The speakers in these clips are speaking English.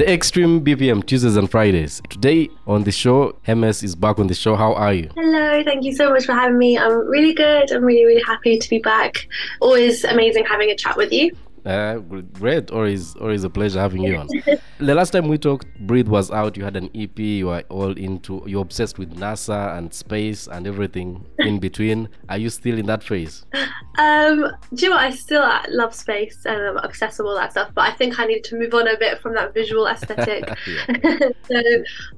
The Xtreme BPM Tuesdays and Fridays. Today on the show, Hemes is back on the show. How are you? Hello, thank you so much for having me. I'm really good. I'm really, really happy to be back. Always amazing having a chat with you. Uh, great. Always, always a pleasure having you on. the last time we talked, Breathe was out. You had an EP. You are all into. You're obsessed with NASA and space and everything in between. Are you still in that phase? Um, do you know what? I still love space and I'm obsessed with all that stuff. But I think I need to move on a bit from that visual aesthetic. so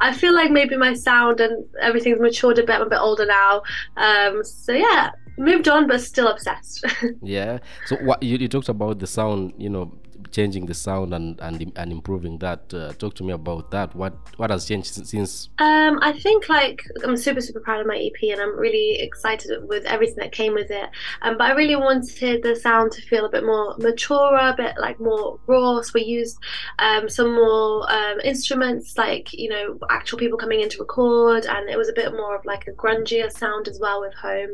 I feel like maybe my sound and everything's matured a bit. I'm a bit older now. Um, so yeah, moved on but still obsessed. Yeah. So what you, you talked about the sound you know changing the sound and and, and improving that uh, talk to me about that. What what has changed since? Um i think like i'm super super proud of my ep and i'm really excited with everything that came with it. Um, but i really wanted the sound to feel a bit more mature a bit like more raw. So we used um, some more um, instruments like you know actual people coming in to record and it was a bit more of like a grungier sound as well with home.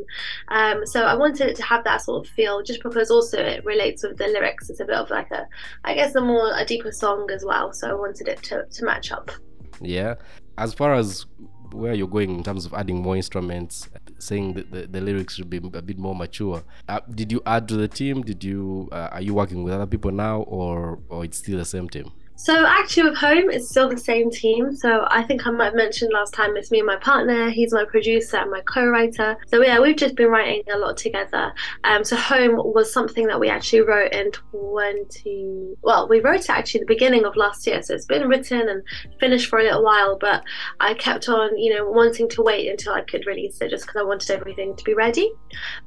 Um, so i wanted it to have that sort of feel just because also it relates with the lyrics. It's a bit of like a I guess a more a deeper song as well. So I wanted it to, to match up. Yeah. As far as where you're going in terms of adding more instruments, saying that the, the lyrics should be a bit more mature. Uh, did you add to the team? Did you uh, are you working with other people now, or or it's still the same team? So actually, with home, it's still the same team. So I think I might have mentioned last time it's me and my partner. He's my producer and my co-writer. So yeah, we've just been writing a lot together. Um, so home was something that we actually wrote in 20. Well, we wrote it actually the beginning of last year. So it's been written and finished for a little while. But I kept on, you know, wanting to wait until I could release it, just because I wanted everything to be ready.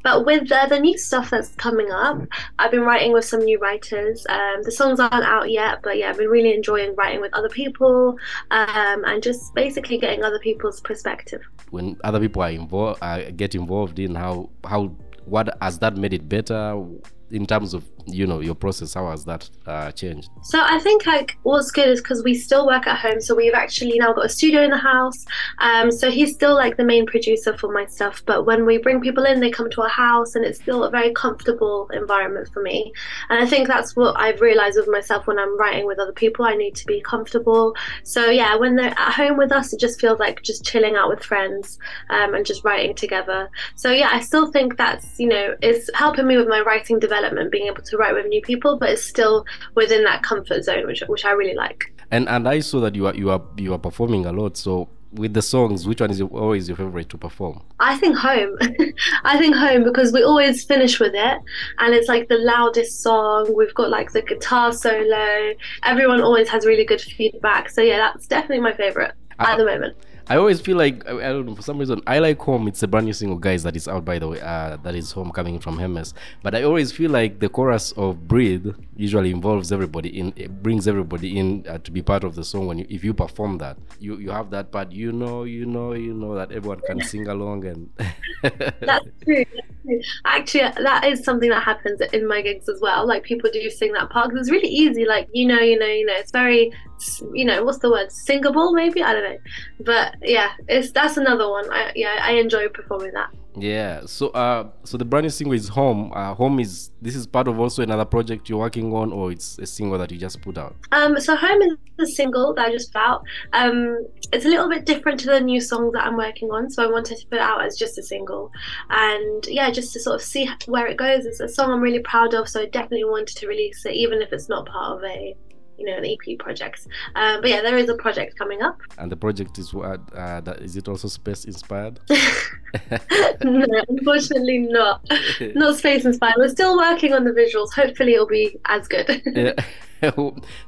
But with uh, the new stuff that's coming up, I've been writing with some new writers. Um, the songs aren't out yet, but yeah, I've been really really enjoying writing with other people um, and just basically getting other people's perspective. When other people are involved, uh, get involved in how how what has that made it better? In terms of you know your process how has that uh, changed? So i think like what's good is because we still work at home so we've actually now got a studio in the house. Um, so he's still like the main producer for my stuff but when we bring people in they come to our house and it's still a very comfortable environment for me. And i think that's what i've realized with myself when i'm writing with other people i need to be comfortable. So yeah when they're at home with us it just feels like just chilling out with friends um, and just writing together. So yeah i still think that's you know it's helping me with my writing development development, being able to write with new people, but it's still within that comfort zone, which which I really like. And and I saw that you are you are you are performing a lot. So with the songs, which one is your, always your favorite to perform? I think home. I think home because we always finish with it, and it's like the loudest song. We've got like the guitar solo. Everyone always has really good feedback. So yeah, that's definitely my favorite uh, at the moment. I always feel like I, don't know for some reason I like Home. It's a brand new single, guys, that is out by the way. Uh, that is Home coming from Hemes. But I always feel like the chorus of Breathe usually involves everybody in, it brings everybody in uh, to be part of the song. When you, if you perform that, you you have that part. You know, you know, you know that everyone can sing along and. That's true. Actually, that is something that happens in my gigs as well. Like people do sing that part because it's really easy. Like you know, you know, you know. It's very, you know, what's the word? Singable, maybe. I don't know, but yeah, it's that's another one. I yeah, I enjoy performing that. Yeah. So uh so the brand new single is Home. Uh Home is this is part of also another project you're working on or it's a single that you just put out? Um so Home is a single that I just put out. Um it's a little bit different to the new songs that I'm working on, so I wanted to put out as just a single. And yeah, just to sort of see where it goes. It's a song I'm really proud of, so I definitely wanted to release it even if it's not part of a you know the EP projects. Um, but yeah, there is a project coming up. And the project is what? Uh, that, is it also space inspired? no, unfortunately not. Not space inspired. We're still working on the visuals. Hopefully, it'll be as good. yeah.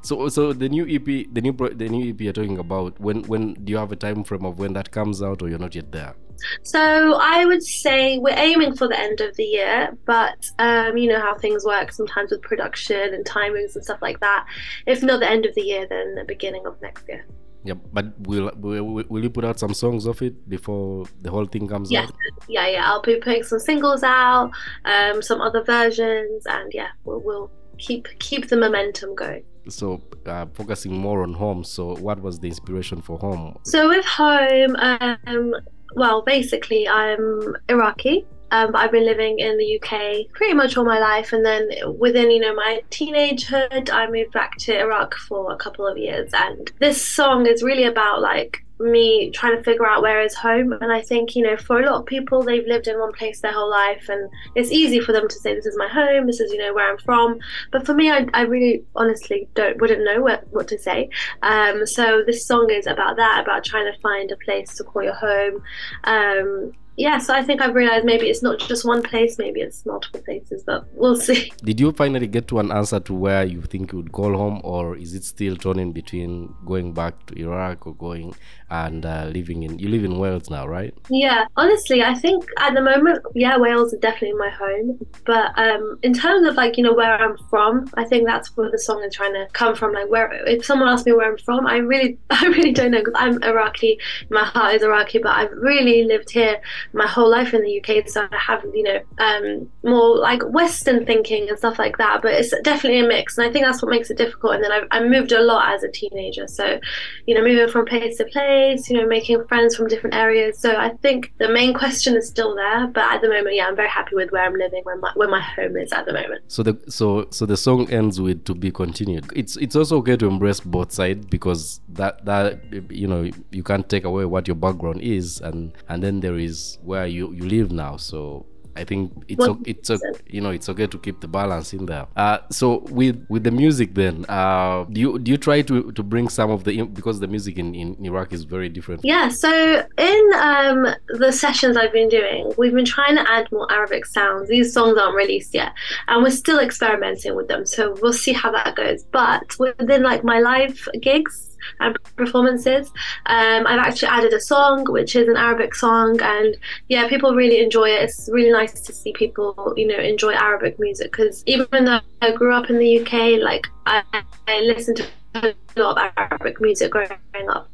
so so the new EP, the new pro, the new EP you're talking about. When when do you have a time frame of when that comes out, or you're not yet there? So I would say we're aiming for the end of the year, but um, you know how things work sometimes with production and timings and stuff like that. If not the end of the year, then the beginning of next year. Yeah, but will, will will you put out some songs of it before the whole thing comes yes. out? Yeah, yeah. I'll be putting some singles out, um, some other versions, and yeah, we'll, we'll keep keep the momentum going so uh, focusing more on home so what was the inspiration for home so with home um, well basically i'm iraqi Um, but I've been living in the UK pretty much all my life, and then within you know my teenagehood, I moved back to Iraq for a couple of years. And this song is really about like me trying to figure out where is home. And I think, you know, for a lot of people, they've lived in one place their whole life, and it's easy for them to say, This is my home, this is, you know, where I'm from. But for me, I, I really honestly don't wouldn't know what, what to say. Um, so this song is about that, about trying to find a place to call your home. Um, yeah, so I think I've realized maybe it's not just one place, maybe it's multiple places, but we'll see. Did you finally get to an answer to where you think you would call home, or is it still torn in between going back to Iraq or going and uh, living in? You live in Wales now, right? Yeah, honestly, I think at the moment, yeah, Wales is definitely my home. But um, in terms of like you know where I'm from, I think that's where the song is trying to come from. Like where, if someone asks me where I'm from, I really, I really don't know because I'm Iraqi. My heart is Iraqi, but I've really lived here my whole life in the UK, so I have you know um, more like Western thinking and stuff like that. But it's definitely a mix, and I think that's what makes it difficult. And then I, I moved a lot as a teenager, so you know moving from place to place, you know making friends from different areas. So I think the main question is still there, but at the moment, yeah, I'm very happy with where I'm living, where my where my home is at the moment. So the so so the song ends with to be continued. It's it's also okay to embrace both sides because that that you know you can't take away what your background is, and and then there is where you you live now. So I think it's Well, it's a, you know it's okay to keep the balance in there. Uh, so with with the music then, uh, do you do you try to to bring some of the because the music in, in Iraq is very different. Yeah, so in um, the sessions I've been doing, we've been trying to add more Arabic sounds. These songs aren't released yet, and we're still experimenting with them. So we'll see how that goes. But within like my live gigs and performances, um, I've actually added a song, which is an Arabic song, and yeah, people really enjoy it. It's really nice to see people, you know, enjoy Arabic music because even though I grew up in the UK, like I, I listened to a lot of Arabic music growing up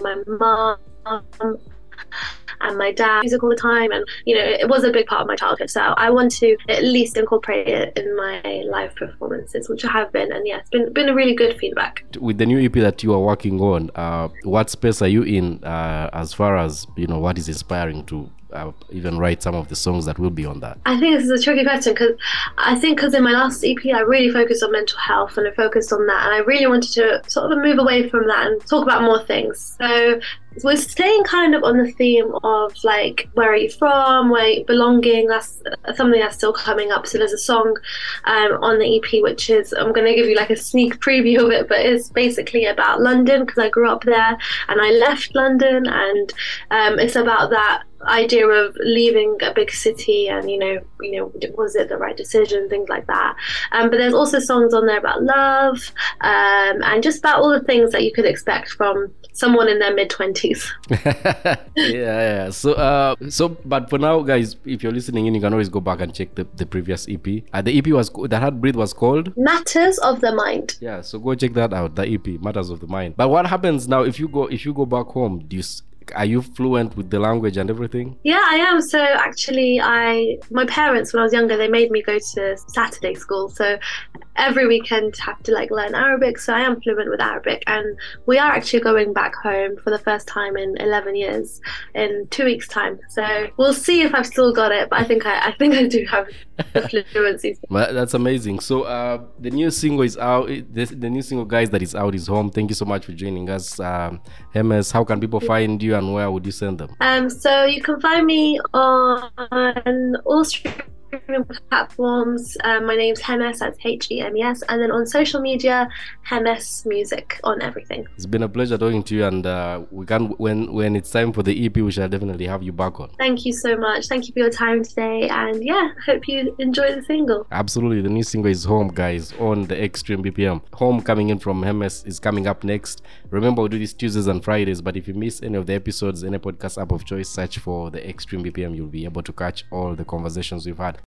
my mom and my dad music all the time and you know it was a big part of my childhood. So i want to at least incorporate it in my live performances which i have been and yeah it's been been a really good feedback. With the new EP that you are working on, uh, what space are you in uh, as far as you know what is inspiring to uh, even write some of the songs that will be on that? I think this is a tricky question because I think because in my last EP I really focused on mental health and I focused on that and I really wanted to sort of move away from that and talk about more things. So we're staying kind of on the theme of like where are you from, where belonging. That's something that's still coming up. So there's a song um, on the EP which is I'm going to give you like a sneak preview of it, but it's basically about London because I grew up there and I left London and um, it's about that idea of leaving a big city and you know you know was it the right decision things like that um, but there's also songs on there about love um, and just about all the things that you could expect from someone in their mid 20s yeah, yeah. So, uh, so, but for now, guys, if you're listening in, you can always go back and check the, the previous EP. Uh, the EP was that had breathe was called. matters of the mind Yeah, so go check that out. The EP matters of the mind. But what happens now if you go if you go back home? Do you s- are you fluent with the language and everything? Yeah, I am. So actually, I my parents when I was younger they made me go to Saturday school. So every weekend have to like learn Arabic. So I am fluent with Arabic, and we are actually going back home for the first time in 11 years in two weeks' time. So we'll see if I've still got it. But I think I, I think I do have fluency. That's amazing. So uh, the new single is out. The, the new single, guys, that is out is home. Thank you so much for joining us, um, Hemes. How can people find you, and where would you send them? Um, so you can find me on all streaming platforms. Um, my name's Hemes, that's H E M E S, and then on social media, Hemes Music on everything. It's been a pleasure talking to you, and uh, we can when when it's time for the EP, we shall definitely have you back on. Thank you so much. Thank you for your time today, and yeah, hope you enjoy the single. Absolutely, the new single is Home, guys, on the Xtreme BPM. Home coming in from Hemes is coming up next. Remember, we do this Tuesdays and Fridays, but if you miss any of the episodes, any podcast app of choice, search for the Xtreme BPM. You'll be able to catch all the conversations we've had.